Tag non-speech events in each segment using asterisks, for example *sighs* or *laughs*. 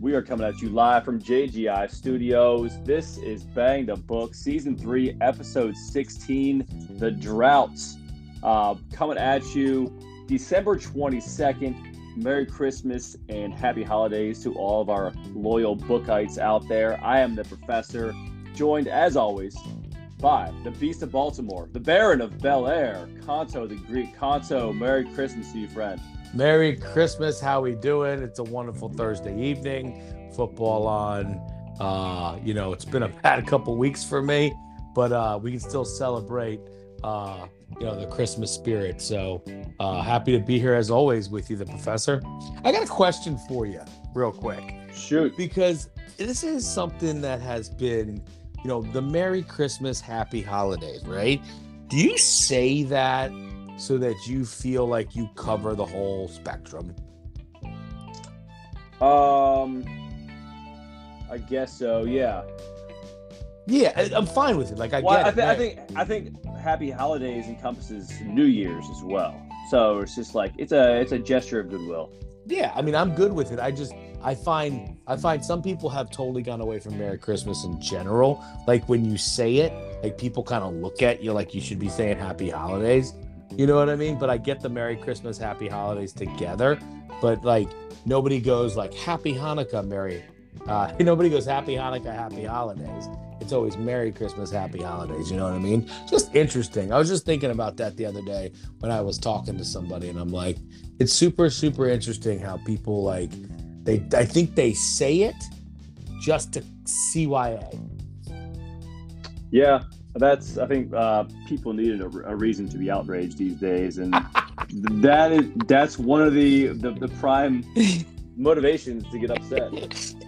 We are coming at you live from JGI Studios. This is Bang the Book, Season 3, Episode 16, The Droughts. Uh, coming at you December 22nd. Merry Christmas and Happy Holidays to all of our loyal bookites out there. I am the professor, joined as always by the Beast of Baltimore, the Baron of Bel Air, Kanto the Greek. Kanto, Merry Christmas to you, friend. Merry Christmas. How we doing? It's a wonderful Thursday evening. Football on. Uh, you know, it's been a *laughs* bad couple weeks for me, but uh, we can still celebrate. Uh, you know, the Christmas spirit. So uh, happy to be here as always with you, the professor. I got a question for you, real quick. Shoot. Because this is something that has been, you know, the Merry Christmas, Happy Holidays, right? Do you say that so that you feel like you cover the whole spectrum? Um, I guess so. Yeah. Yeah, I- I'm fine with it. Like I Well, get I, it. I think I think Happy Holidays encompasses New Year's as well. So it's just like it's a it's a gesture of goodwill. Yeah, I mean, I'm good with it. I just I find I find some people have totally gone away from Merry Christmas in general. Like when you say it, like people kind of look at you like you should be saying Happy Holidays. You know what I mean? But I get the Merry Christmas, Happy Holidays together. But like nobody goes like Happy Hanukkah, Merry. Uh, *laughs* nobody goes Happy Hanukkah, Happy Holidays. It's always Merry Christmas, Happy Holidays. You know what I mean? Just interesting. I was just thinking about that the other day when I was talking to somebody, and I'm like, it's super super interesting how people like they I think they say it just to CYA. Yeah, that's I think uh, people needed a, a reason to be outraged these days, and *laughs* that is that's one of the the, the prime *laughs* motivations to get upset.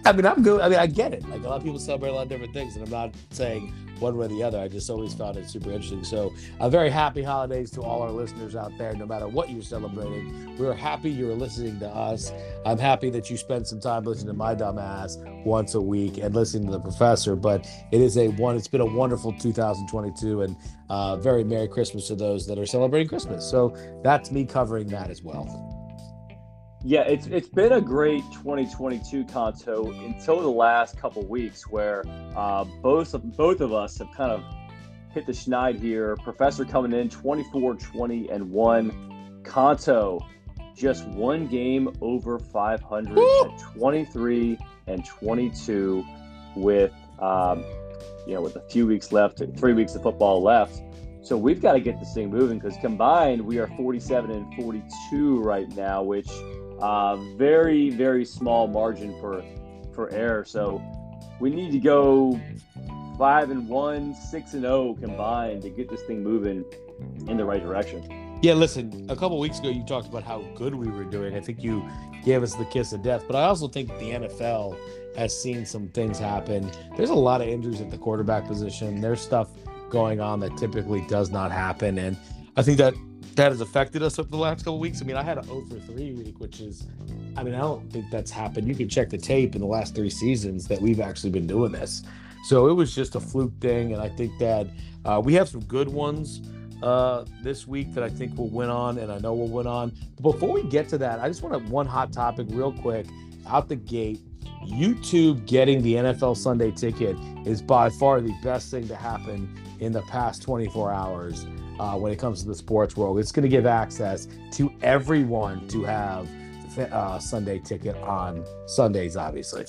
I mean, I'm good. I mean, I get it. Like a lot of people celebrate a lot of different things, and I'm not saying one way or the other. I just always found it super interesting. So, a very happy holidays to all our listeners out there, no matter what you're celebrating. We're happy you're listening to us. I'm happy that you spend some time listening to my dumb ass once a week and listening to the professor. But it is a one. It's been a wonderful 2022, and uh, very Merry Christmas to those that are celebrating Christmas. So that's me covering that as well. Yeah, it's it's been a great 2022 Kanto until the last couple weeks where uh, both of, both of us have kind of hit the schneid here. Professor coming in 24, 20, and one. Kanto just one game over 500 Woo! 23 and 22 with um, you know with a few weeks left, three weeks of football left. So we've got to get this thing moving because combined we are 47 and 42 right now, which uh, very very small margin for for error. So we need to go five and one, six and zero combined to get this thing moving in the right direction. Yeah, listen, a couple weeks ago you talked about how good we were doing. I think you gave us the kiss of death, but I also think the NFL has seen some things happen. There's a lot of injuries at the quarterback position. There's stuff going on that typically does not happen. And I think that that has affected us over the last couple weeks. I mean, I had an 0 for 3 week, which is, I mean, I don't think that's happened. You can check the tape in the last three seasons that we've actually been doing this. So it was just a fluke thing. And I think that uh, we have some good ones uh, this week that I think will win on, and I know will win on. But before we get to that, I just want to one hot topic real quick out the gate. YouTube getting the NFL Sunday ticket is by far the best thing to happen in the past 24 hours uh, when it comes to the sports world. It's going to give access to everyone to have uh, Sunday ticket on Sundays, obviously.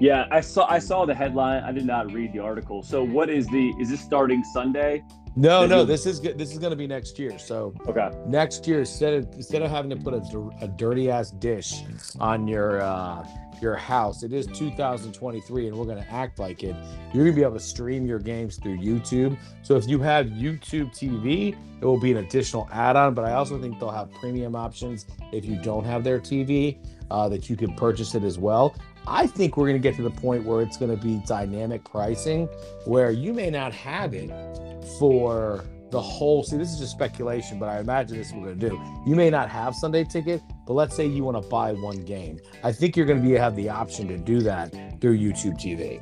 Yeah, I saw I saw the headline. I did not read the article. So what is the is this starting Sunday? No, no, this is good. This is going to be next year. So Okay. next year instead of instead of having to put a, a dirty ass dish on your uh your house it is 2023 and we're going to act like it you're going to be able to stream your games through youtube so if you have youtube tv it will be an additional add-on but i also think they'll have premium options if you don't have their tv uh, that you can purchase it as well i think we're going to get to the point where it's going to be dynamic pricing where you may not have it for the whole see this is just speculation but i imagine this is what we're going to do you may not have sunday ticket but let's say you want to buy one game i think you're going to be have the option to do that through youtube tv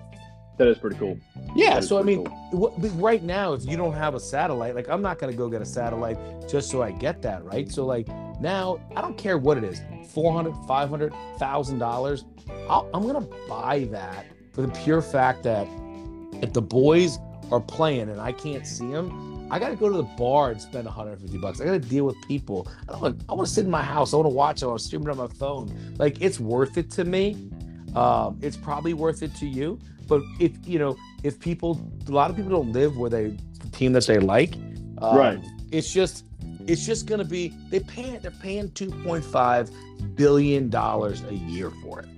That is pretty cool. Yeah, That so I mean, what, but right now, if you don't have a satellite, like I'm not gonna go get a satellite just so I get that, right? So like now, I don't care what it is, 400, 500, thousand dollars. I'm gonna buy that for the pure fact that if the boys are playing and I can't see them, I gotta go to the bar and spend 150 bucks. I gotta deal with people. I don't. I want to sit in my house. I want to watch it. I want to stream it on my phone. Like it's worth it to me. Um, it's probably worth it to you. But if you know, if people, a lot of people don't live where they the team that they like. Um, Right. It's just, it's just gonna be they pay. They're paying 2.5 billion dollars a year for it.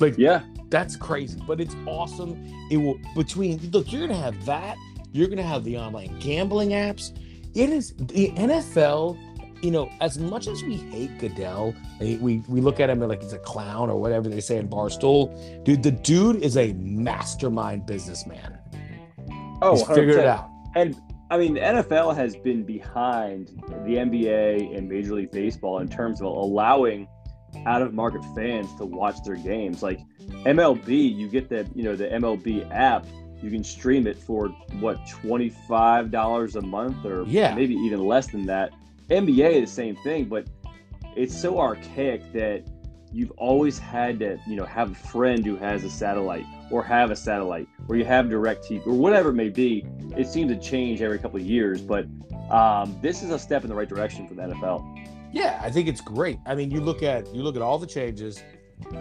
Like Yeah. That's crazy, but it's awesome. It will between look, you're gonna have that. You're gonna have the online gambling apps. It is the NFL. You know, as much as we hate Goodell, we we look at him like he's a clown or whatever they say in Barstool. Dude, the dude is a mastermind businessman. Oh, He's figured it out. And I mean, the NFL has been behind the NBA and Major League Baseball in terms of allowing out of market fans to watch their games. Like MLB, you get the you know the MLB app. You can stream it for what twenty five dollars a month, or Yeah. maybe even less than that. NBA, the same thing, but it's so archaic that you've always had to you know have a friend who has a satellite or have a satellite or you have DirecTV or whatever it may be it seems to change every couple of years but um, this is a step in the right direction for the nfl Yeah, I think it's great. I mean, you look at you look at all the changes.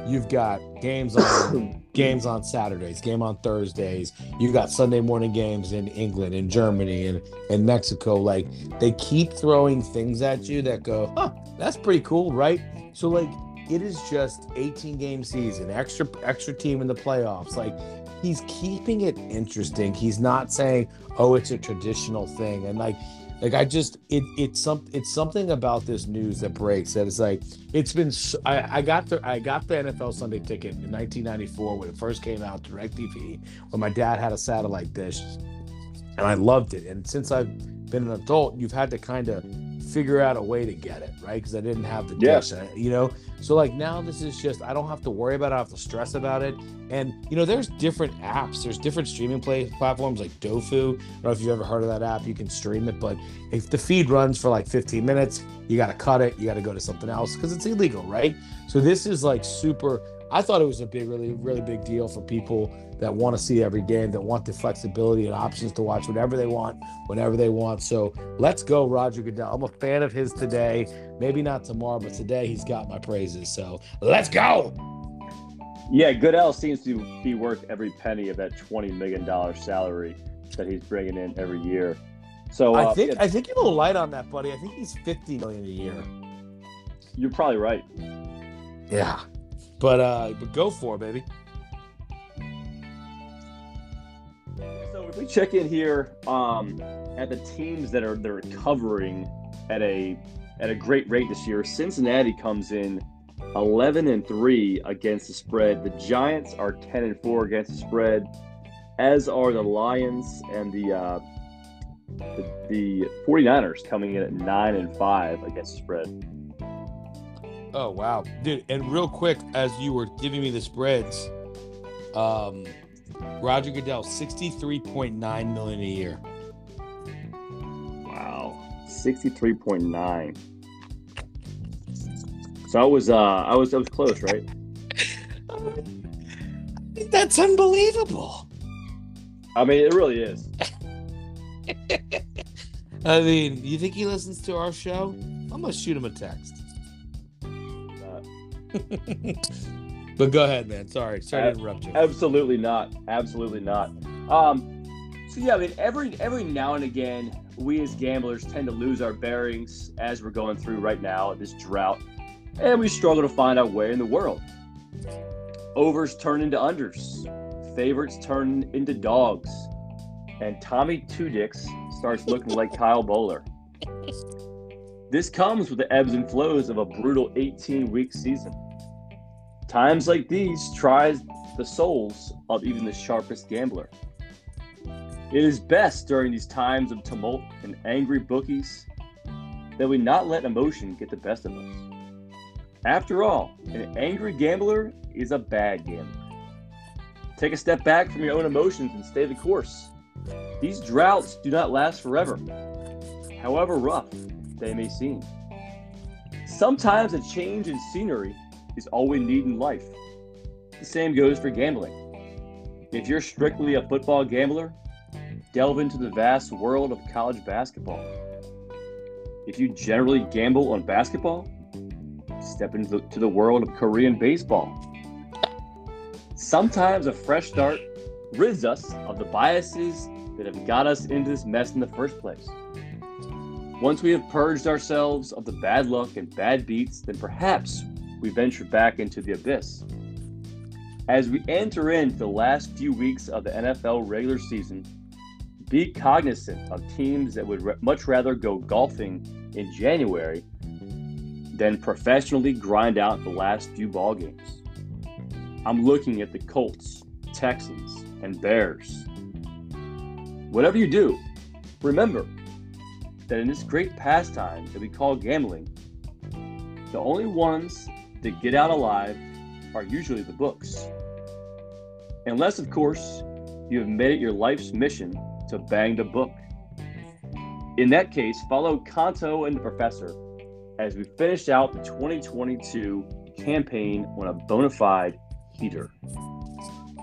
You've got games on *coughs* games on Saturdays, game on Thursdays. You got Sunday morning games in England and Germany and, and Mexico. Like they keep throwing things at you that go, huh, that's pretty cool, right? So like it is just 18 game season, extra extra team in the playoffs. Like he's keeping it interesting. He's not saying, oh, it's a traditional thing. And like like I just it it's some it's something about this news that breaks that it's like it's been s I I got the I got the NFL Sunday ticket in 1994 when it first came out DirecTV when my dad had a satellite dish and I loved it. And since I've been an adult you've had to kind of figure out a way to get it right because I didn't have the dish you know so like now this is just I don't have to worry about it I don't have to stress about it and you know there's different apps there's different streaming play platforms like Dofu I don't know if you've ever heard of that app you can stream it but if the feed runs for like 15 minutes, you got to cut it. You got to go to something else because it's illegal, right? So this is like super. I thought it was a big, really, really big deal for people that want to see every game, that want the flexibility and options to watch whatever they want, whenever they want. So let's go, Roger Goodell. I'm a fan of his today. Maybe not tomorrow, but today he's got my praises. So let's go. yeah goodell seems to be worth every penny of that 20 million dollar salary that he's bringing in every year so uh, I think yeah, I think you're a little light on that, buddy. I think he's 50 million a year. you're probably right Yeah. But uh but go for it, baby. So if we check in here um, at the teams that are that are recovering at a at a great rate this year, Cincinnati comes in 11 and three against the spread. The Giants are 10 and four against the spread, as are the Lions and the uh, the, the 49ers coming in at nine and five against the spread. Oh wow, dude! And real quick, as you were giving me the spreads, um, Roger Goodell, sixty-three point nine million a year. Wow, 63.9. So I was uh I was I was close, right? *laughs* That's unbelievable. I mean, it really is. *laughs* I mean, you think he listens to our show? I'm gonna shoot him a text. *laughs* But go ahead, man. Sorry, sorry to interrupt you. Absolutely not. Absolutely not. Um, so yeah, I mean, every every now and again, we as gamblers tend to lose our bearings as we're going through right now this drought, and we struggle to find our way in the world. Overs turn into unders, favorites turn into dogs, and Tommy Two Dicks starts looking like *laughs* Kyle Boller. This comes with the ebbs and flows of a brutal 18 week season. Times like these tries the souls of even the sharpest gambler. It is best during these times of tumult and angry bookies that we not let emotion get the best of us. After all, an angry gambler is a bad gambler. Take a step back from your own emotions and stay the course. These droughts do not last forever, however rough they may seem. Sometimes a change in scenery is all we need in life. The same goes for gambling. If you're strictly a football gambler, delve into the vast world of college basketball. If you generally gamble on basketball, step into the, world of Korean baseball. Sometimes a fresh start rids us of the biases that have got us into this mess in the first place. Once we have purged ourselves of the bad luck and bad beats, then perhaps we venture back into the abyss. As we enter into the last few weeks of the NFL regular season, be cognizant of teams that would re- much rather go golfing in January than professionally grind out the last few ball games. I'm looking at the Colts, Texans, and Bears. Whatever you do, remember that in this great pastime that we call gambling, the only ones that get out alive are usually the books. Unless, of course, you have made it your life's mission to bang the book. In that case, follow Kanto and the Professor as we finish out the 2022 campaign on a bona fide heater.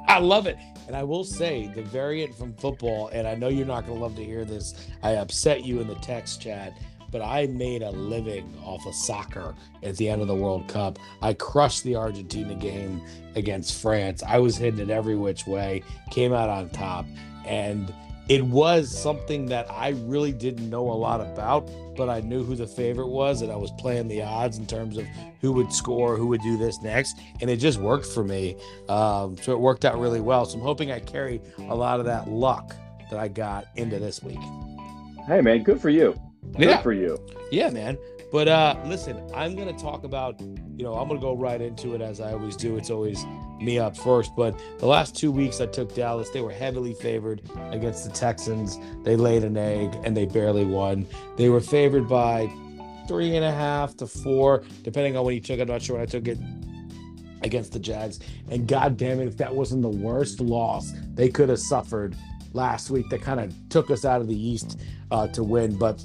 I love it. And I will say the variant from football, and I know you're not going to love to hear this. I upset you in the text chat, but I made a living off of soccer at the end of the World Cup. I crushed the Argentina game against France. I was hitting it every which way, came out on top. And it was something that I really didn't know a lot about, but I knew who the favorite was, and I was playing the odds in terms of who would score, who would do this next, and it just worked for me. Um, so it worked out really well. So I'm hoping I carry a lot of that luck that I got into this week. Hey, man, good for you. Good Yeah. for you. Yeah, man. But uh listen, I'm gonna talk about, you know, I'm gonna go right into it as I always do. It's always me up first. But the last two weeks I took Dallas. They were heavily favored against the Texans. They laid an egg and they barely won. They were favored by three and a half to four, depending on when you took it. I'm not sure when I took it against the Jags. And god damn it, if that wasn't the worst loss they could have suffered last week that kind of took us out of the East uh, to win. But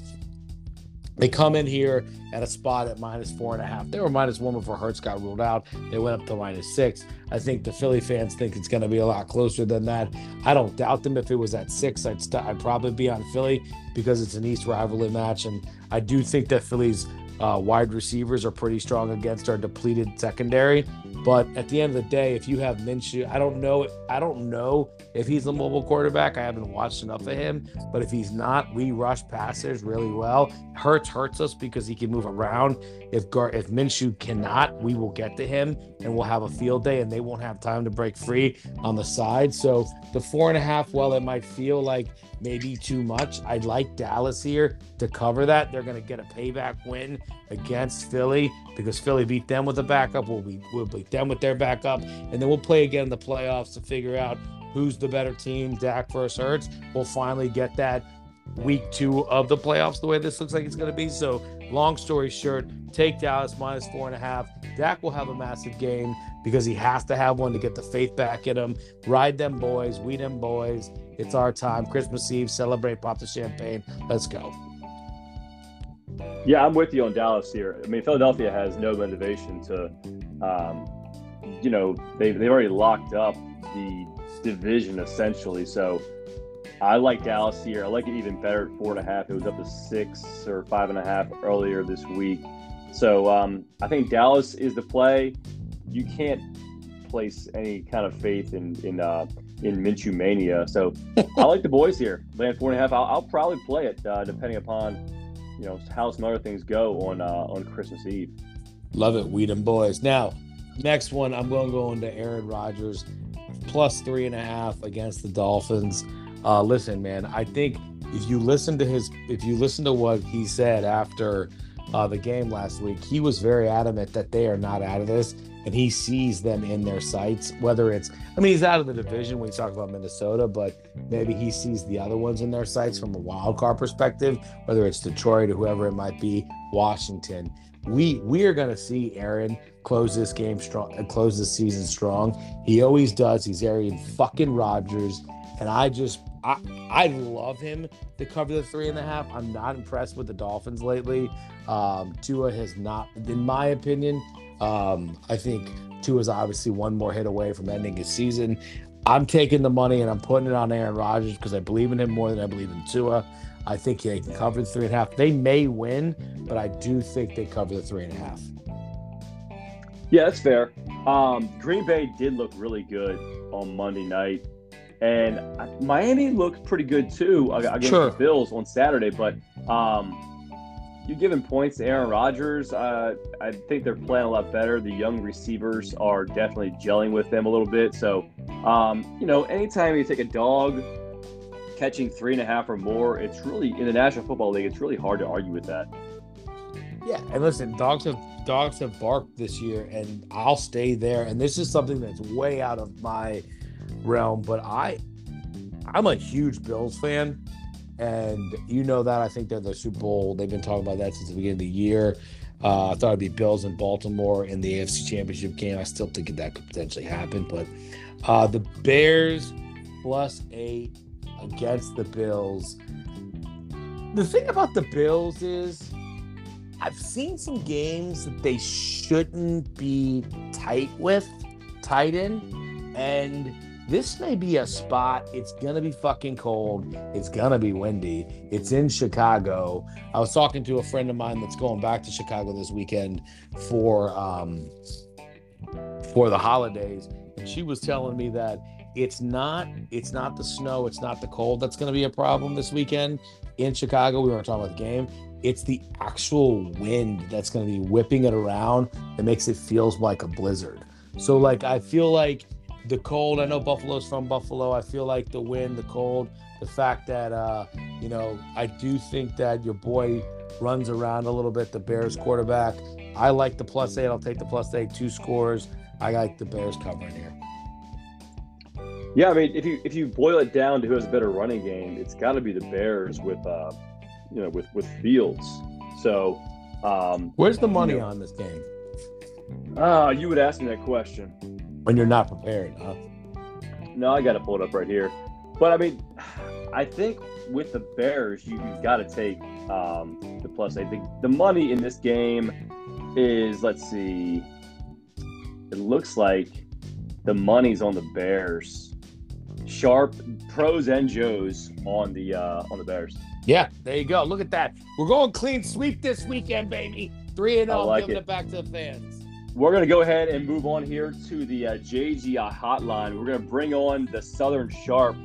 they come in here at a spot at minus four and a half. They were minus one before Hurts got ruled out. They went up to minus six. I think the Philly fans think it's going to be a lot closer than that. I don't doubt them. If it was at six, I'd st- I'd probably be on Philly because it's an East rivalry match, and I do think that Philly's uh, wide receivers are pretty strong against our depleted secondary. But at the end of the day, if you have Minshew, I don't know. I don't know if he's a mobile quarterback. I haven't watched enough of him. But if he's not, we rush passes really well. Hurts hurts us because he can move around. If Gar- if Minshew cannot, we will get to him and we'll have a field day, and they won't have time to break free on the side. So the four and a half, while it might feel like maybe too much, I'd like Dallas here to cover that. They're going to get a payback win against Philly because Philly beat them with a backup. We'll, be, we'll beat them with their backup. And then we'll play again in the playoffs to figure out who's the better team, Dak versus Hurts. We'll finally get that week two of the playoffs the way this looks like it's going to be. So, long story short, take Dallas minus four and a half. Dak will have a massive game because he has to have one to get the faith back in him. Ride them boys, we them boys. It's our time. Christmas Eve, celebrate, pop the champagne. Let's go. Yeah, I'm with you on Dallas here. I mean, Philadelphia has no motivation to, um, you know, they they've already locked up the division essentially. So I like Dallas here. I like it even better at four and a half. It was up to six or five and a half earlier this week. So um, I think Dallas is the play. You can't place any kind of faith in in uh, in Minshew mania. So I like the boys here. Land four and a half. I'll, I'll probably play it uh, depending upon you know how some other things go on uh, on Christmas Eve. Love it, Weed and Boys. Now, next one, I'm going to go into Aaron Rodgers plus three and a half against the Dolphins. Uh, listen, man, I think if you listen to his, if you listen to what he said after uh, the game last week, he was very adamant that they are not out of this, and he sees them in their sights. Whether it's, I mean, he's out of the division when you talk about Minnesota, but maybe he sees the other ones in their sights from a wild card perspective, whether it's Detroit or whoever it might be, Washington. we we are going to see Aaron close this game strong, uh, close this season strong. He always does. He's Aaron fucking Rodgers, and I just I I love him to cover the three and a half. I'm not impressed with the Dolphins lately. Um, Tua has not, in my opinion. Um, I think Tua is obviously one more hit away from ending his season. I'm taking the money and I'm putting it on Aaron Rodgers because I believe in him more than I believe in Tua. I think they can cover the three and a half. They may win, but I do think they cover the three and a half. Yeah, that's fair. Um, Green Bay did look really good on Monday night, and Miami looked pretty good too against sure. the Bills on Saturday. But um, you're giving points to Aaron Rodgers. Uh, I think they're playing a lot better. The young receivers are definitely gelling with them a little bit. So, um, you know, anytime you take a dog catching three and a half or more, it's really in the National Football League. It's really hard to argue with that. Yeah, and listen, dogs have dogs have barked this year, and I'll stay there. And this is something that's way out of my realm, but I, I'm a huge Bills fan, and you know that. I think they're the Super Bowl. They've been talking about that since the beginning of the year. Uh, I thought it'd be Bills and Baltimore in the AFC Championship game. I still think that could potentially happen, but uh, the Bears plus eight against the Bills. The thing about the Bills is I've seen some games that they shouldn't be tight with, tight in, and this may be a spot. It's gonna be fucking cold. It's gonna be windy. It's in Chicago. I was talking to a friend of mine that's going back to Chicago this weekend for um for the holidays, and she was telling me that it's not it's not the snow, it's not the cold that's going to be a problem this weekend in Chicago. We weren't talking about the game. It's the actual wind that's going to be whipping it around that makes it feels like a blizzard. So like I feel like the cold. I know Buffalo's from Buffalo. I feel like the wind, the cold, the fact that uh, you know, I do think that your boy runs around a little bit. The Bears quarterback. I like the plus eight. I'll take the plus eight. Two scores. I like the Bears covering here. Yeah, I mean, if you if you boil it down to who has a better running game, it's got to be the Bears with, uh, you know, with with Fields. So, um, where's the money you know, on this game? Ah, uh, you would ask me that question when you're not prepared, huh? No, I got to pull it up right here. But I mean, I think with the Bears, you, have got to take um, the plus. I think the money in this game is, let's see, it looks like the money's on the Bears sharp pros and Joes on the uh, on the Bears. Yeah, there you go. Look at that. We're going clean sweep this weekend, baby. Three and zero, oh, like giving it. it. back to the fans. We're gonna go ahead and move on here to the uh, JGI hotline. We're gonna bring on the Southern Sharp,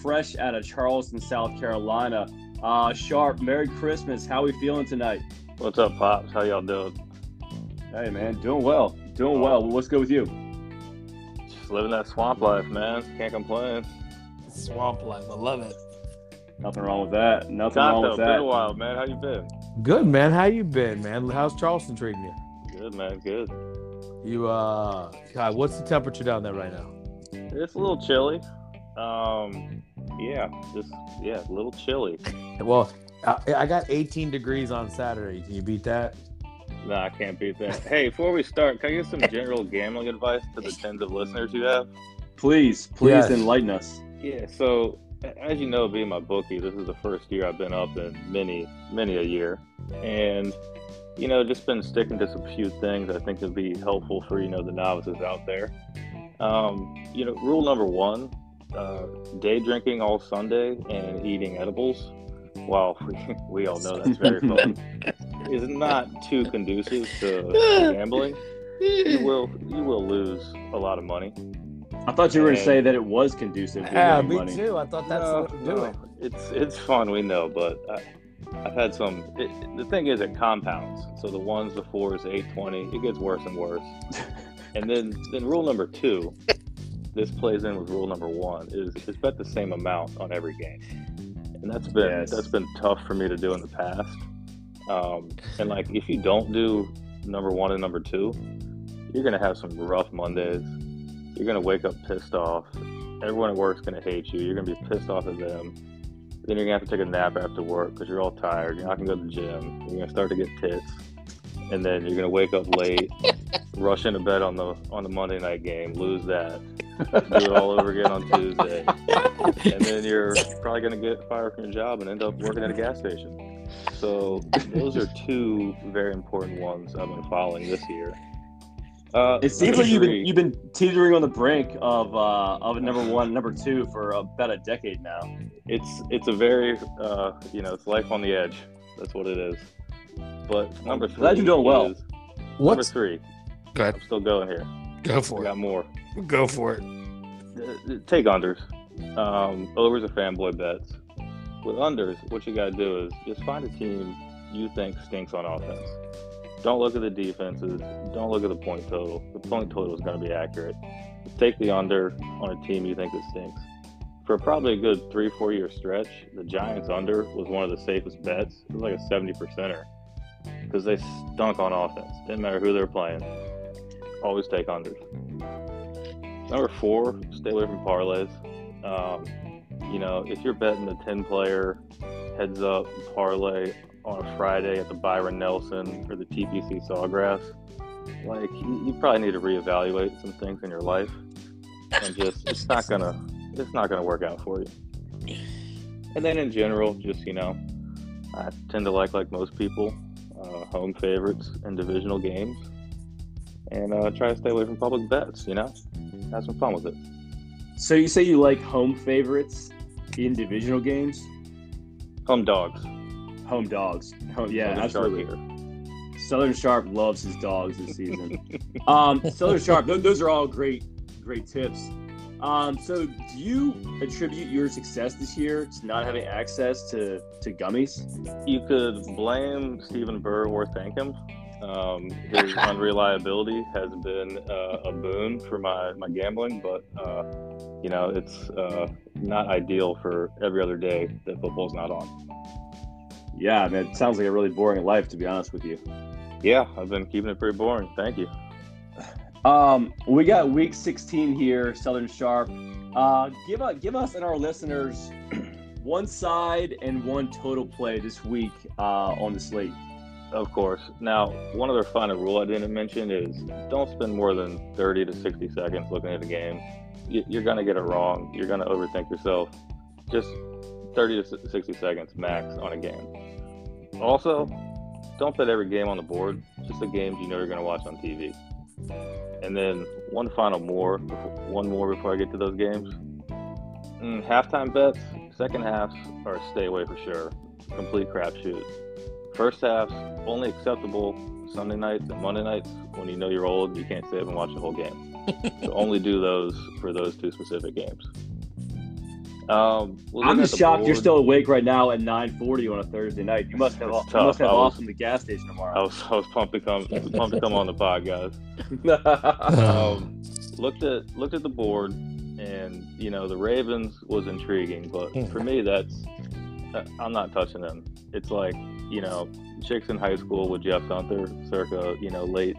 fresh out of Charleston, South Carolina. Uh, Sharp, Merry Christmas. How we feeling tonight? What's up, pops? How y'all doing? Hey, man, doing well. Doing well. What's good with you? Just living that swamp life, man. Can't complain. Swamp life, I love it. Nothing wrong with that. Nothing wrong with that. Been a while, man. How you been? Good, man. How you been, man? How's Charleston treating you? Good, man. Good. You uh, God, what's the temperature down there right now? It's a little chilly. Um, yeah, just yeah, a little chilly. *laughs* well, I, I got 18 degrees on Saturday. Can you beat that? No, I can't beat that. hey, before we start, can I give some general gambling advice to the tens of listeners you have? Please, please yes. enlighten us. Yeah, so as you know, being my bookie, this is the first year I've been up in many, many a year. And, you know, just been sticking to some few things I think would be helpful for, you know, the novices out there. Um, you know, rule number one uh, day drinking all Sunday and eating edibles. Well, *laughs* we, we all know that's very *laughs* fun. is not too conducive to gambling, you will you will lose a lot lot of money. I thought you were going to say that it was conducive. To yeah, me money. too. I thought that's no, what you're doing. No. It's it's fun, we know, but I, have had some. It, the thing is, it compounds. So the ones, the fours, the eight twenty, it gets worse and worse. *laughs* and then then rule number two, this plays in with rule number one, is is bet the same amount on every game, and that's been yes. that's been tough for me to do in the past. Um, and like, if you don't do number one and number two, you're gonna have some rough Mondays. You're gonna wake up pissed off. Everyone at work's gonna hate you. You're gonna be pissed off at them. Then you're gonna have to take a nap after work because you're all tired. You're not gonna go to the gym. You're gonna start to get tits, and then you're gonna wake up late, *laughs* rush into bed on the on the Monday night game, lose that, *laughs* do it all over again on Tuesday, and then you're *laughs* probably gonna get fired from your job and end up working at a gas station. So those are two very important ones I've been following this year. Uh, it seems like you've been you've been teetering on the brink of uh, of number one, number two for about a decade now. It's it's a very uh, you know it's life on the edge. That's what it is. But number three, glad you're doing well. Number three. Go ahead. I'm still going here. Go for we it. Got more. Go for it. Uh, take unders. Um, overs are fanboy bets. With unders, what you got to do is just find a team you think stinks on offense. Don't look at the defenses. Don't look at the point total. The point total is going to be accurate. Take the under on a team you think that stinks. For probably a good three, four year stretch, the Giants under was one of the safest bets. It was like a 70 percenter because they stunk on offense. Didn't matter who they're playing. Always take unders. Number four, stay away from parlays. Um, you know, if you're betting a 10 player heads up parlay on a Friday at the Byron Nelson or the TPC Sawgrass, like you, you probably need to reevaluate some things in your life, and just it's not *laughs* gonna it's not gonna work out for you. And then in general, just you know, I tend to like like most people, uh, home favorites and divisional games, and uh, try to stay away from public bets. You know, have some fun with it. So you say you like home favorites in divisional games? Home dogs home dogs. Home, yeah, Southern absolutely. Sharp Southern Sharp loves his dogs this season. um, Southern Sharp, th- those are all great, great tips. Um, so, do you attribute your success this year to not having access to, to gummies? You could blame Stephen Burr or thank him. Um, his *laughs* unreliability has been uh, a boon for my, my gambling, but uh, you know it's uh, not ideal for every other day that football's not on. Yeah, I mean, it sounds like a really boring life, to be honest with you. Yeah, I've been keeping it pretty boring. Thank you. Um, we got week 16 here, Southern Sharp. Uh, give, a, give us and our listeners *clears throat* one side and one total play this week uh, on the slate. Of course. Now, one other final rule I didn't mention is don't spend more than 30 to 60 seconds looking at a game. You're going to get it wrong. You're going to overthink yourself. Just 30 to 60 seconds max on a game. Also, don't bet every game on the board, just the games you know you're going to watch on TV. And then one final more, one more before I get to those games. Mm, halftime bets, second halves are stay away for sure. Complete crapshoot. First halves only acceptable Sunday nights and Monday nights when you know you're old, you can't stay and watch the whole game. so only do those for those two specific games. Um, I'm just shocked board. you're still awake right now at 9:40 on a Thursday night. You must have you must have off from the gas station tomorrow. I was I was pumped to come pumped to come on the *laughs* pod, guys. um, looked at looked at the board, and you know the Ravens was intriguing, but hmm. for me that's uh, I'm not touching them. It's like you know chicks in high school with Jeff Guenther, circa you know late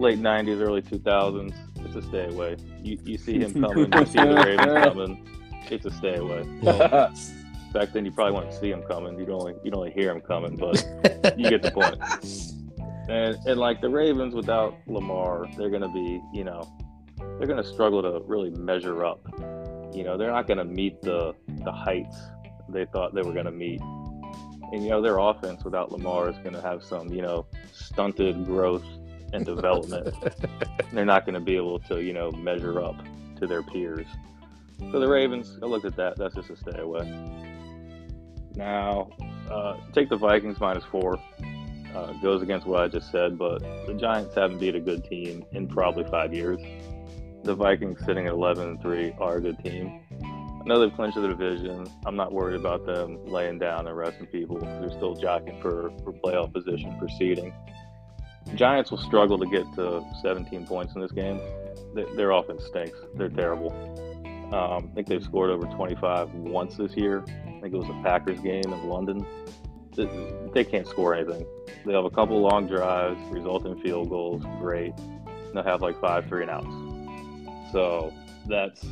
late 90s, early 2000s. It's a stay away. You you see him coming, you see the *laughs* Ravens coming it's a stay away. Well, *laughs* back then, you probably wouldn't see him coming. You'd only you'd only hear him coming, but you get the point. *laughs* And and like the Ravens without Lamar, they're going to be you know they're going to struggle to really measure up. You know, they're not going to meet the the heights they thought they were going to meet. And you know, their offense without Lamar is going to have some you know stunted growth and development. *laughs* they're not going to be able to you know measure up to their peers. For the Ravens, I looked at that. That's just a stay away. Now, uh, take the Vikings minus four. Uh, goes against what I just said, but the Giants haven't beat a good team in probably five years. The Vikings sitting at 11 and 3 are a good team. I know they've clinched the division. I'm not worried about them laying down and resting people. They're still jockeying for, for playoff position for seeding. Giants will struggle to get to 17 points in this game. They, their offense stinks. They're terrible. Um, I think they've scored over 25 once this year. I think it was a Packers game in London. They, they can't score anything. They have a couple long drives, result in field goals. Great. And they'll have like five three and outs. So that's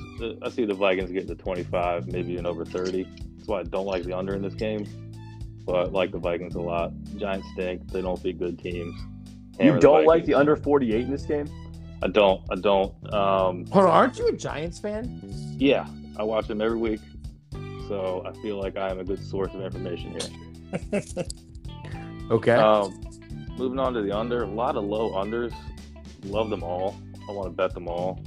I see the Vikings getting to 25, maybe even over 30. That's why I don't like the under in this game. But I like the Vikings a lot. Giants stink. They don't beat good teams. You don't like the under 48 in this game? I don't. I don't. Um, Hold on, aren't you a Giants fan? yeah, I watch them every week, so I feel like I am a good source of information here. *laughs* Okay. Um, moving on to the under, a lot of low unders. Love them all. I want to bet them all,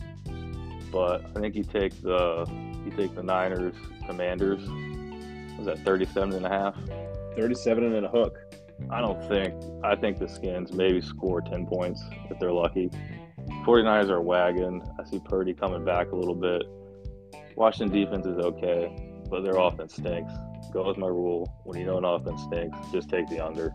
but I think you take the you take the Niners Commanders. Was that 37 and a half? 37 and a hook. I don't think. I think the Skins maybe score 10 points if they're lucky. 49ers are wagon. I see Purdy coming back a little bit. Washington defense is okay, but their offense stinks. Go with my rule. When you know an offense stinks, just take the under.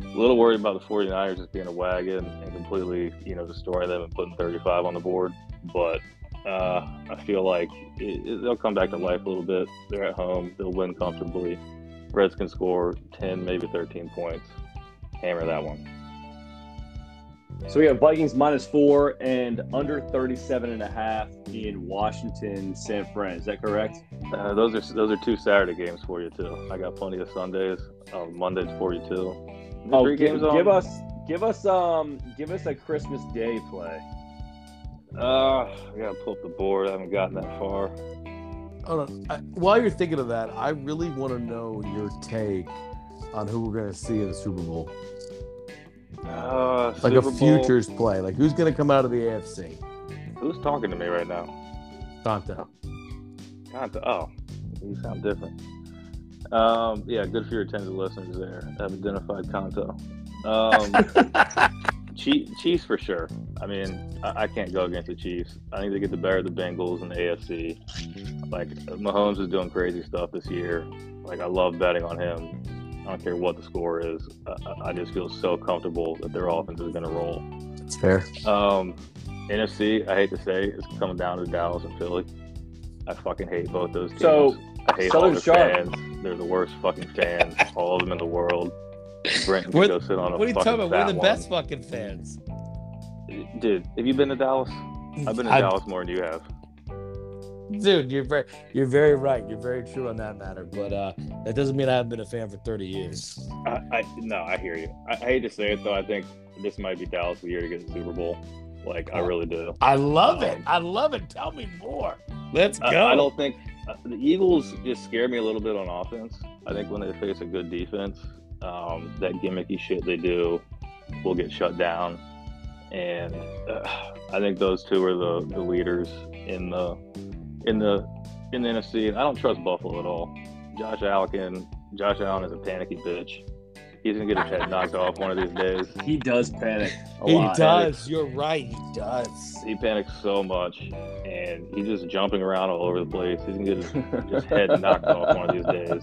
A little worried about the 49ers just being a wagon and completely, you know, destroying them and putting 35 on the board. But uh, I feel like it, it- they'll come back to life a little bit. They're at home. They'll win comfortably. Reds can score 10, maybe 13 points. Hammer that one. So we have Vikings minus four and under 37 and a half in Washington, San Fran. Is that correct? Uh, those are those are two Saturday games for you too. I got plenty of Sundays. Um, Mondays for you too. The Oh, three give, games give us give us um give us a Christmas Day play. Uh, I gotta pull up the board. I haven't gotten that far. Hold on. I, while you're thinking of that, I really want to know your take on who we're going to see in the Super Bowl. Uh, Like Super a Bowl- futures play. Like who's going to come out of the AFC? Who's talking to me right now? Tonto. God, oh, you sound different. Um, yeah, good for your attentive listeners there. I have identified Kanto. Um, *laughs* Chiefs, Chiefs for sure. I mean, I, I can't go against the Chiefs. I think they get the better of the Bengals and the AFC. Like Mahomes is doing crazy stuff this year. Like I love betting on him. I don't care what the score is. I, I- I just feel so comfortable that their offense is going to roll. It's fair. Um, NFC, I hate to say, it's coming down to Dallas and Philly. I fucking hate both those teams. So, I hate Southern all their Sharp. fans. They're the worst fucking fans, all of them in the world. Brenton can What- go sit on a What are you talking about? We're the one. best fucking fans. Dude, have you been to Dallas? I've been to I- Dallas more than you have. Dude, you're very you're very right. You're very true on that matter. But uh that doesn't mean I haven't been a fan for 30 years. I, I no, I hear you. I, I hate to say it though. I think this might be Dallas' year to get the Super Bowl. Like I really do. I love it. I love it. Tell me more. Let's go. I, I don't think uh, the Eagles just scare me a little bit on offense. I think when they face a good defense, um, that gimmicky shit they do will get shut down. And uh, I think those two are the, the leaders in the in the in the NFC. And I don't trust Buffalo at all. Josh Allen, Josh Allen is a panicky bitch. He's gonna get his head knocked off one of these days. *laughs* He does panic. A he lot. does. You're right. He does. He panics so much, and he's just jumping around all over the place. He's gonna get his his head knocked off one of these days.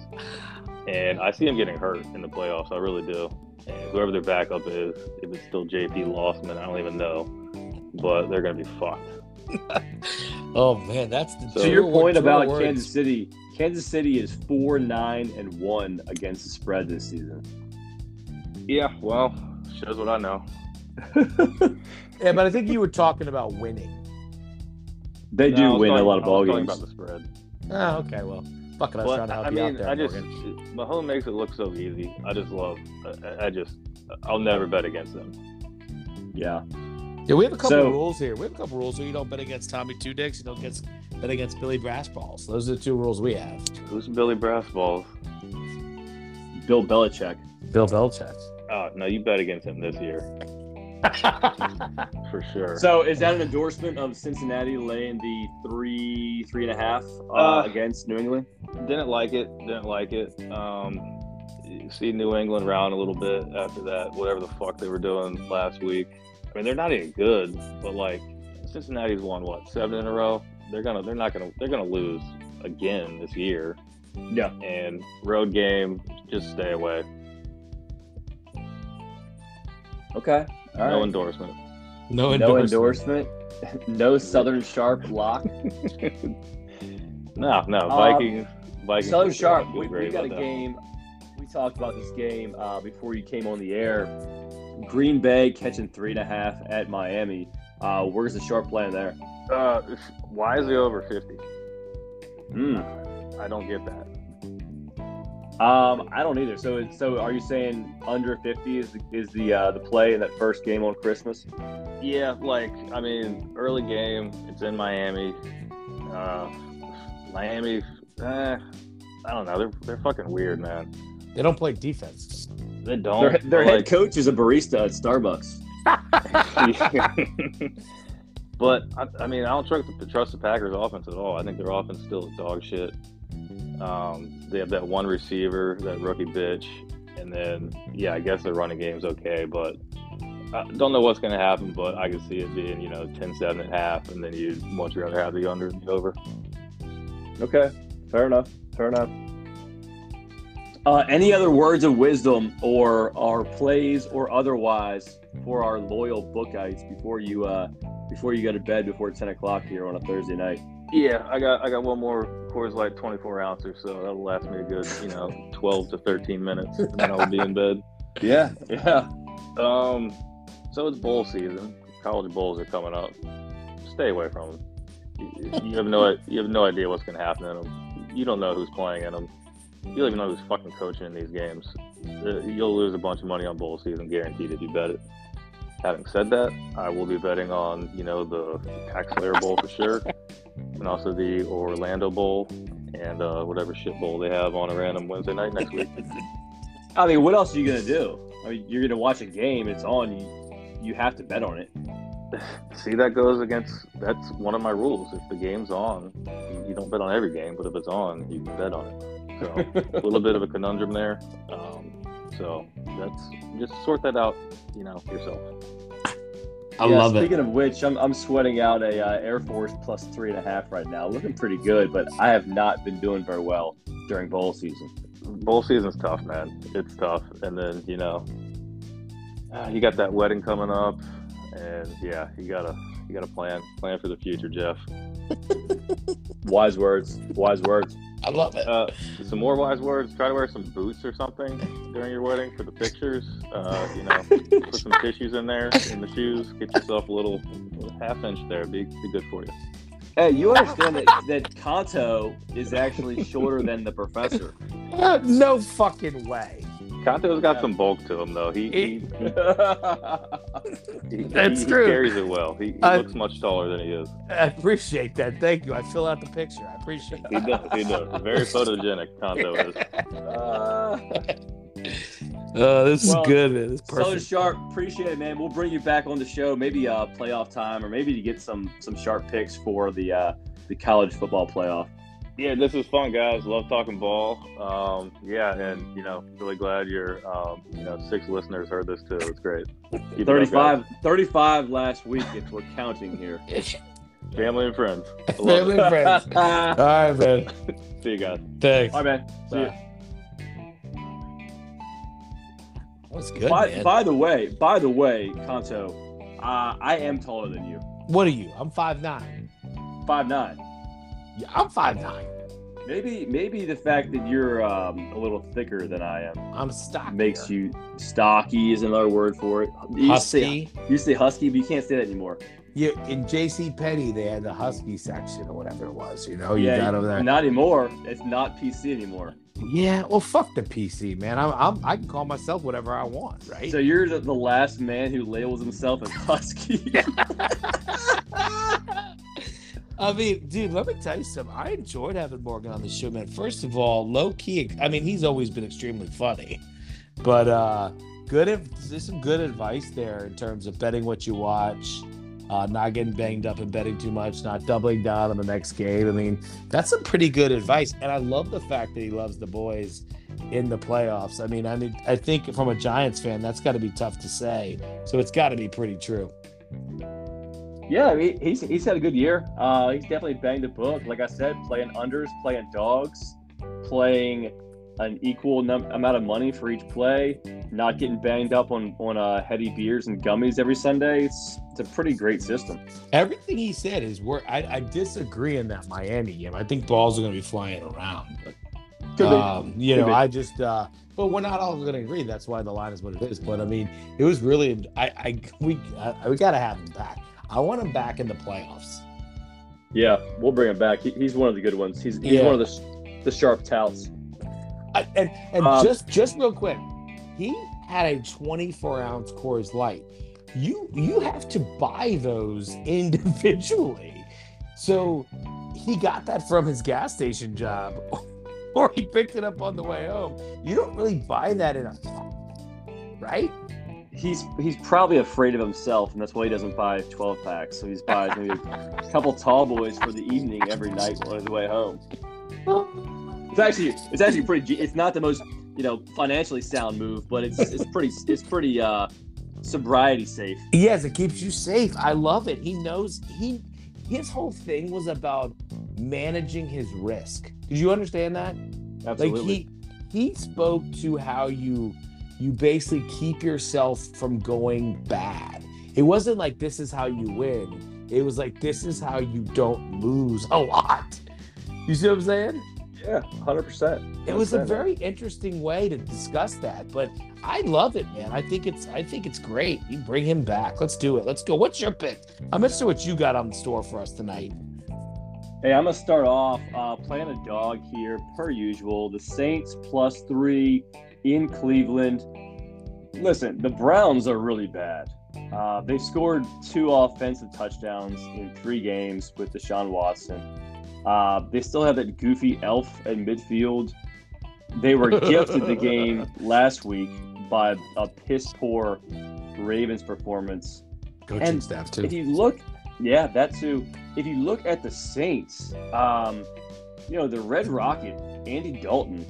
And I see him getting hurt in the playoffs. I really do. And whoever their backup is, if it's still JP Losman, I don't even know. But they're going to be fucked. *laughs* Oh man, that's the So to your point about words. Kansas City, Kansas City is four nine and one against the spread this season. Yeah, well, shows what I know. *laughs* Yeah, but I think you were talking about winning. They do was win a lot of I ball was games. about the spread. Oh, okay. Well, fuck it. I was But, trying to help I you mean, out there, I just Morgan. Mahomes makes it look so easy. I just love. I, I just. I'll never bet against them. Yeah. Yeah, we have a couple So- of rules here. We have a couple of rules here. You don't bet against Tommy Two Dicks. You don't get bet against Billy Brass Balls. Those are the two rules we have. Who's Billy Brass Balls? Bill Belichick. Bill Belichick. Oh no, you bet against him this year *laughs* for sure. So is that an endorsement of Cincinnati laying the three, three and a half uh, Uh, against New England? didn't like it. Didn't like it. Um, you see New England round a little bit after that. Whatever the fuck they were doing last week. I mean, they're not even good, but like Cincinnati's won what seven in a row. They're gonna. They're not gonna. They're gonna lose again this year. Yeah. And road game, just stay away. Okay. All right. No endorsement. No No endorsement. endorsement. *laughs* no Southern Sharp lock. *laughs* no, no. Uh, Vikings. Vikings. Southern. Sharp. We, great we got a that. game. We talked about this game uh, before you came on the air. Green Bay catching three and a half at Miami. Uh, where's the sharp plan there? Uh, why is he over fifty? Mm. I don't get that. Um, I don't either. So, so are you saying under fifty is the, is the uh, the play in that first game on Christmas? Yeah, like I mean, early game. It's in Miami. Uh, Miami. Eh, I don't know. They're they're fucking weird, man. They don't play defense. They don't. Their, their but, head coach is a barista at Starbucks. *laughs* *laughs* but I, I mean, I don't trust the, trust the Packers' offense at all. I think their offense still is dog shit. Um, they have that one receiver, that rookie bitch, and then yeah, I guess their running game's okay, but I don't know what's going to happen. But I can see it being you know 10-7 at half, and then you'd much rather have the under than the over. Okay, fair enough. Fair enough. Uh, any other words of wisdom or our plays or otherwise for our loyal bookites before you uh, before you go to bed before ten o'clock here on a Thursday night? Yeah, I got I got one more Coors Light 24 ouncer, so that'll last me a good you know *laughs* 12 to 13 minutes, and then I'll be in bed. *laughs* Yeah, yeah. Um, so it's bowl season. College bowls are coming up. Stay away from them. You, you have no you have no idea what's going to happen in them. You don't know who's playing in them. You don't even know who's fucking coaching in these games. Uh, You'll lose a bunch of money on bowl season, guaranteed, if you bet it. Having said that, I will be betting on you know the Tax Slayer Bowl for sure, and also the Orlando Bowl and uh, whatever shit bowl they have on a random Wednesday night next week. I mean, what else are you gonna do? I mean, you're gonna watch a game. It's on. You you have to bet on it. *sighs* See, that goes against that's one of my rules. If the game's on, you, you don't bet on every game, but if it's on, you can bet on it. So *laughs* a little bit of a conundrum there. Um, so that's just sort that out, you know, yourself. I Yeah, love speaking it. Speaking of which, I'm, I'm sweating out a uh, Air Force plus three and a half right now. Looking pretty good, but I have not been doing very well during bowl season. Bowl season's tough, man. It's tough, and then you know, uh, you got that wedding coming up, and yeah, you gotta you gotta plan plan for the future, Jeff. *laughs* Wise words. Wise words. I love it. Uh, some more wise words. Try to wear some boots or something during your wedding for the pictures. Uh, you know, put some *laughs* tissues in there in the shoes. Get yourself a little, little half inch there. Be be good for you. Hey, you understand that that Kanto is actually shorter than the professor. *laughs* No fucking way. Kanto's got some bulk to him though. He he, he, *laughs* *laughs* That's he, true. He carries it well. He, he I- looks much taller than he is. I appreciate that. Thank you. I fill out the picture. I appreciate it. He does. He does. Very *laughs* photogenic. Kanto is. Uh, Oh, this Well, is good. Man. This is Southern perfect. Sharp, appreciate it, man. We'll bring you back on the show, maybe uh playoff time, or maybe to get some some sharp picks for the uh the college football playoff. Yeah, this is fun, guys. Love talking ball. Um, yeah, and you know, really glad your um, you know six listeners heard this too. It's great. Keep it up, guys. 35, 35 last week if we're counting here. *laughs* family and friends. Family it. and friends. *laughs* All All right, man. See you guys. Thanks. right, man. See ya. Bye. That was good, By, man. by the way, by the way, Kanto, uh, I am taller than you. What are you? I'm five nine. Five nine. Yeah, I'm five nine. Maybe maybe the fact that you're um, a little thicker than I am I'm stocky. makes you stocky is another word for it. You to say- husky. you say husky, but you can't say that anymore. You in J.C. Penney, they had the husky section or whatever it was. You know, you got over there. Not anymore. It's not PC anymore. yeah, well, fuck the PC, man. I'm, I'm I can call myself whatever I want, right? So you're the, the last man who labels himself as husky. *laughs* *laughs* I mean, dude, let me tell you something. I enjoyed having Morgan on the show, man. First of all, low key. I mean, he's always been extremely funny, but uh, good. There's some good advice there in terms of betting what you watch, uh, not getting banged up and betting too much, not doubling down on the next game. I mean, that's some pretty good advice, and I love the fact that he loves the boys in the playoffs. I mean, I mean, I think from a Giants fan, that's got to be tough to say. So it's got to be pretty true. Yeah, I mean, he's he's had a good year. Uh, he's definitely banged the book. Like I said, playing unders, playing dogs, playing an equal num- amount of money for each play, not getting banged up on on uh, heady beers and gummies every Sunday. It's it's a pretty great system. Everything he said is where I, I disagree in that Miami game. I think balls are going to be flying around. But, Could be. um, you know. I just, uh, but we're not all going to agree. That's why the line is what it is. But I mean, it was really, I, I we, I, we got to have him back. I want him back in the playoffs. Yeah, we'll bring him back. He, he's one of the good ones. He's he's Yeah. one of the the sharp touts. I, and and Um, just just real quick, he had a 24 ounce Coors Light. You you have to buy those *laughs* individually. So he got that from his gas station job, *laughs* or he picked it up on the way home. You don't really buy that in a right? He's he's probably afraid of himself, and that's why he doesn't buy 12 packs. So he's buys maybe *laughs* a couple tall boys for the evening every night on his way home. It's actually it's actually pretty. It's not the most you know financially sound move, but it's it's pretty it's pretty uh sobriety safe. Yes, it keeps you safe. I love it. He knows he his whole thing was about managing his risk. Did you understand that? Absolutely. Like he he spoke to how you you basically keep yourself from going bad. It wasn't like this is how you win. It was like this is how you don't lose a lot. You see what I'm saying? yeah, hundred percent. It was a very interesting way to discuss that, but I love it, man. I think it's I think it's great. You bring him back. Let's do it. Let's go. What's your pick? I'm interested what you got on the store for us tonight. Hey, I'm gonna start off uh, playing a dog here, per usual. The Saints plus three in Cleveland. Listen, the Browns are really bad. Uh, they've scored two offensive touchdowns in three games with Deshaun Watson. Uh, they still have that goofy elf at midfield. They were *laughs* gifted the game last week by a piss poor Ravens performance. Coaching And staff too. If you look, yeah, that too. If you look at the Saints, um, you know the Red Rocket, Andy Dalton.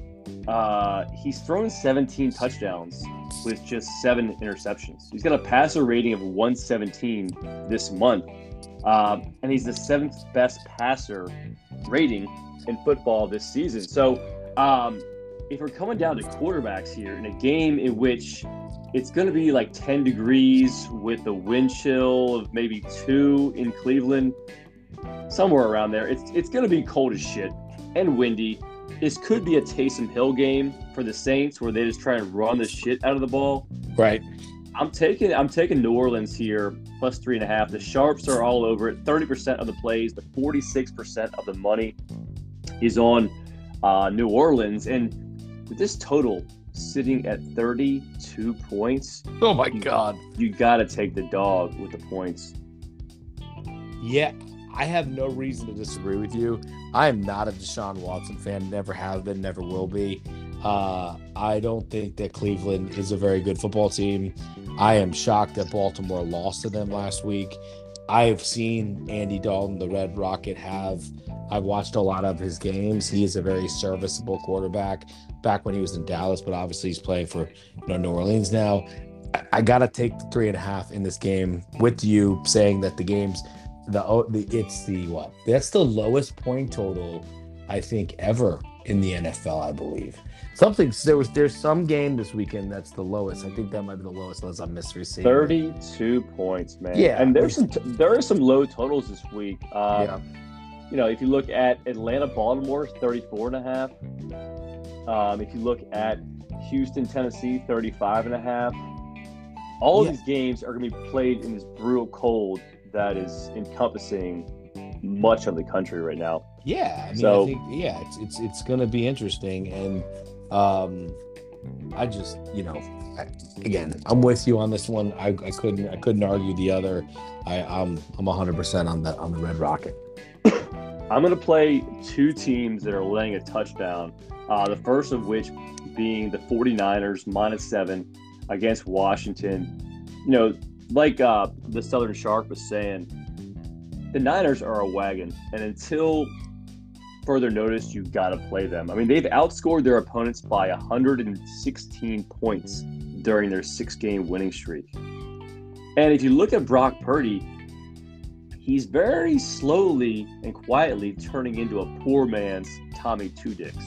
Uh, he's thrown 17 touchdowns with just seven interceptions. He's got a passer rating of 117 this month, um, and he's the seventh best passer rating in football this season. So, um, if we're coming down to quarterbacks here in a game in which it's going to be like 10 degrees with a wind chill of maybe two in Cleveland, somewhere around there. It's it's going to be cold as shit and windy. This could be a Taysom Hill game for the Saints where they just try and run the shit out of the ball. Right. I'm taking I'm taking New Orleans here plus three and a half. The sharps are all over it. 30% of the plays, but 46% of the money is on uh, New Orleans. And with this total sitting at 32 points, Oh my god. you got to take the dog with the points. Yeah, I have no reason to disagree with you. I am not a Deshaun Watson fan. Never have been. Never will be. Uh, I don't think that Cleveland is a very good football team. I am shocked that Baltimore lost to them last week. I've seen Andy Dalton, the Red Rocket, have. I've watched a lot of his games. He is a very serviceable quarterback. Back when he was in Dallas, but obviously he's playing for you know New Orleans now. I, I gotta take the three and a half in this game with you, saying that the game's the, the it's the what? That's the lowest point total I think ever in the NFL. I believe something. There was there's some game this weekend that's the lowest. I think that might be the lowest unless I'm misreceiving. 32 points, man. Yeah. And there's some there are some low totals this week. Uh, Yeah. you know, if you look at Atlanta, Baltimore, 34 and a half. Um, if you look at Houston, Tennessee, 35 and a half. All Yeah. of these games are going to be played in this brutal cold that is encompassing much of the country right now. Yeah, I mean, So- I think yeah, it's it's it's gonna be interesting, and um, I just you know, I, again, I'm with you on this one. I, I couldn't I couldn't argue the other. I I'm I'm 100 percent on the on the Red Rocket. *coughs* I'm going to play two teams that are laying a touchdown. Uh, the first of which being the 49ers minus seven against Washington. You know, like uh, the Southern Shark was saying, the Niners are a wagon, and until further notice, you got to play them. I mean, they've outscored their opponents by 116 points during their six-game winning streak. And if you look at Brock Purdy, he's very slowly and quietly turning into a poor man's Tommy Two Dicks.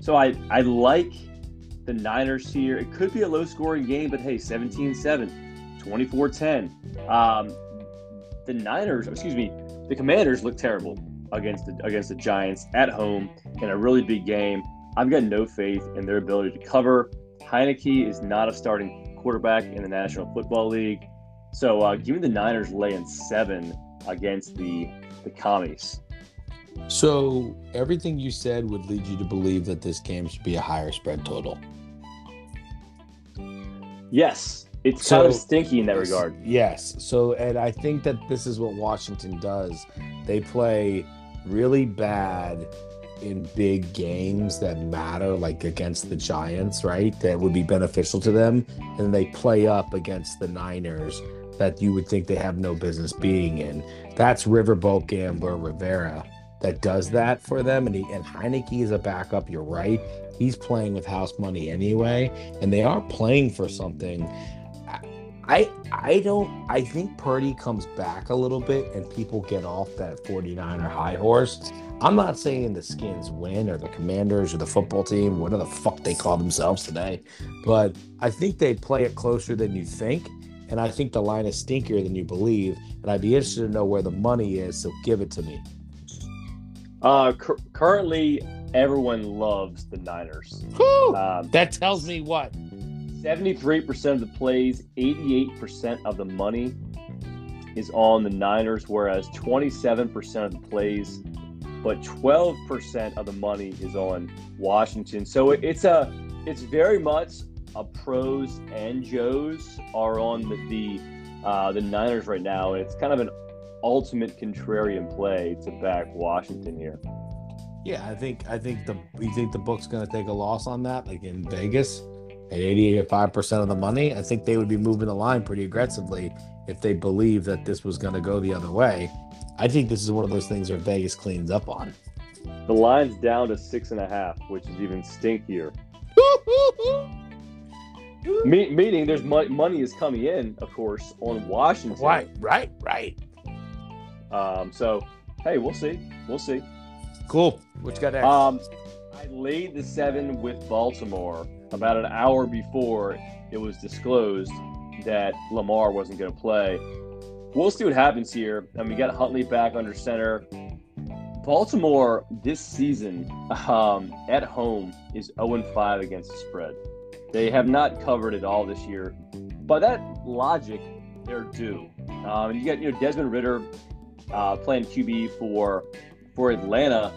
So I, I like the Niners here. It could be a low scoring game, but hey, 17 7, 24 10. Um, the Niners, excuse me, the Commanders look terrible against the, against the Giants at home in a really big game. I've got no faith in their ability to cover. Heinicke is not a starting quarterback in the National Football League. So uh, give me the Niners laying seven against the the commies. So everything you said would lead you to believe that this game should be a higher spread total. Yes, it's So- kind of stinky in that regard. Yes. So, and I think that this is what Washington does. They play really bad in big games that matter, like against the Giants, right? That would be beneficial to them. And they play up against the Niners that you would think they have no business being in. That's Riverboat Gambler Rivera that does that for them. And, he, and Heinicke is a backup. You're right. He's playing with house money anyway. And they are playing for something. I I don't I think Purdy comes back a little bit and people get off that 49er high horse. I'm not saying the Skins win or the Commanders or the football team, whatever the fuck they call themselves today, but I think they play it closer than you think. And I think the line is stinkier than you believe. And I'd be interested to know where the money is, so give it to me. Uh, cur- currently, everyone loves the Niners. Whew! Um, that tells me what? 73% of the plays, 88% of the money is on the Niners, whereas 27% of the plays, but 12% of the money is on Washington. So it- it's a, it's very much a pros and Joes are on the the, uh, the Niners right now, and it's kind of an ultimate contrarian play to back Washington here. Yeah, I think I think the you think the book's gonna take a loss on that, like in Vegas, at 85 percent of the money. I think they would be moving the line pretty aggressively if they believe that this was gonna go the other way. I think this is one of those things where Vegas cleans up on. The line's down to six and a half, which is even stinkier. *laughs* Me- meaning there's mo- money is coming in, of course, on Washington. right, right, right. Um, so, hey, we'll see. We'll see. Cool. What you got next? Um, I laid the seven with Baltimore about an hour before it was disclosed that Lamar wasn't going to play. We'll see what happens here. And we got Huntley back under center. Baltimore this season um, at home is 0 5 against the spread. They have not covered at all this year. By that logic, they're due. Um, and you got you know Desmond Ridder uh, playing QB for for Atlanta.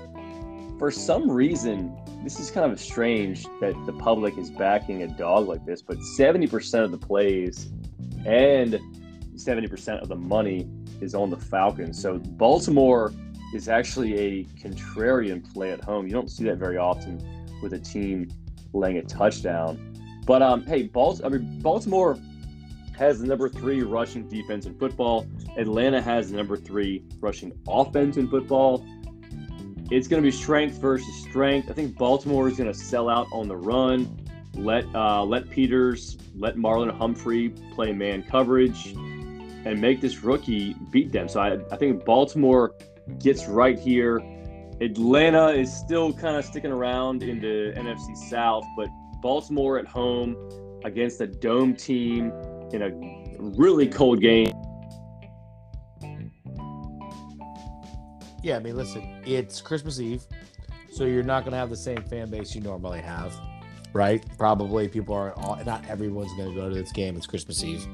For some reason, this is kind of strange that the public is backing a dog like this, but 70% of the plays and 70% of the money is on the Falcons. So Baltimore is actually a contrarian play at home. You don't see that very often with a team laying a touchdown. But um, hey, Balt- I mean, Baltimore has the number three rushing defense in football. Atlanta has the number three rushing offense in football. It's going to be strength versus strength. I think Baltimore is going to sell out on the run. Let uh, let Peters, let Marlon Humphrey play man coverage, and make this rookie beat them. So I, I think Baltimore gets right here. Atlanta is still kind of sticking around in the NFC South, but Baltimore at home against a dome team in a really cold game. Yeah, I mean, listen, it's Christmas Eve, so you're not going to have the same fan base you normally have, right? Probably people are all, not everyone's going to go to this game. It's Christmas Eve,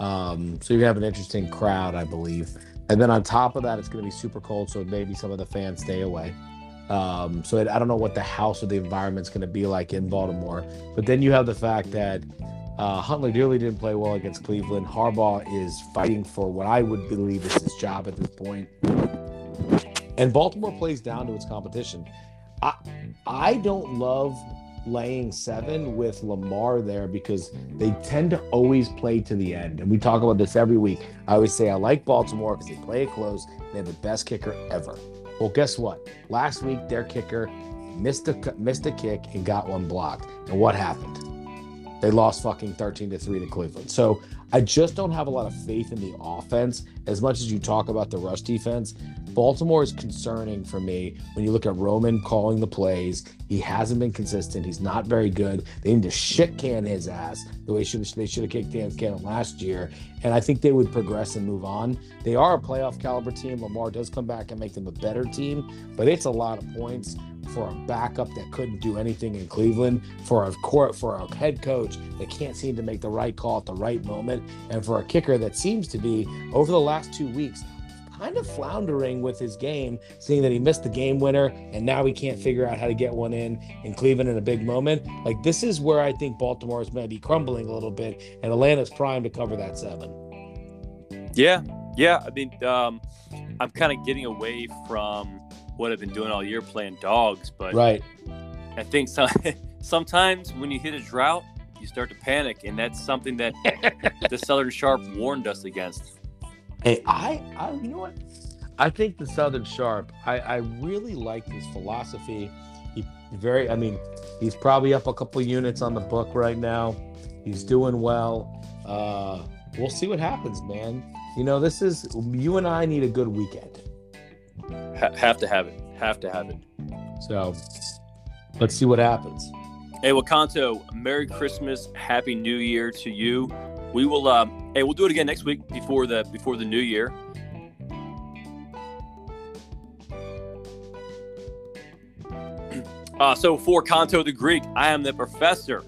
um, so you have an interesting crowd, I believe. And then on top of that, it's going to be super cold, so maybe some of the fans stay away. Um, so it, I don't know what the house or the environment's going to be like in Baltimore. But then you have the fact that uh, Huntley didn't play well against Cleveland. Harbaugh is fighting for what I would believe is his job at this point. And Baltimore plays down to its competition. I I don't love laying seven with Lamar there because they tend to always play to the end. And we talk about this every week. I always say I like Baltimore because they play it close. They have the best kicker ever. Well, guess what? Last week their kicker missed a missed a kick and got one blocked. And what happened? They lost fucking 13 to 3 to Cleveland. So I just don't have a lot of faith in the offense as much as you talk about the rush defense. Baltimore is concerning for me when you look at Roman calling the plays. He hasn't been consistent. He's not very good. They need to shit can his ass the way they should have kicked Dan Cannon last year. And I think they would progress and move on. They are a playoff caliber team. Lamar does come back and make them a better team, but it's a lot of points for a backup that couldn't do anything in Cleveland, for a court for a head coach that can't seem to make the right call at the right moment, and for a kicker that seems to be over the last two weeks kind of floundering with his game, seeing that he missed the game winner and now he can't figure out how to get one in in Cleveland in a big moment. Like this is where I think Baltimore is maybe crumbling a little bit, and Atlanta's primed to cover that seven. Yeah, yeah. I mean, um, I'm kind of getting away from what I've been doing all year, playing dogs. But right, I think some, *laughs* sometimes when you hit a drought, you start to panic, and that's something that *laughs* the Southern Sharp warned us against. Hey, I, I, you know what? I think the Southern Sharp. I, I really like his philosophy. He very, I mean, he's probably up a couple units on the book right now. He's doing well. Uh, we'll see what happens, man. You know, this is you and I need a good weekend. Ha- have to have it. Have to have it. So let's see what happens. Hey, Wakanto, Merry Christmas, Happy New Year to you. We will. Uh, hey, we'll do it again next week before the before the new year. Uh, so for Kanto the Greek, I am the professor.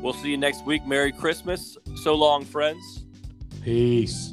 We'll see you next week. Merry Christmas. So long, friends. Peace.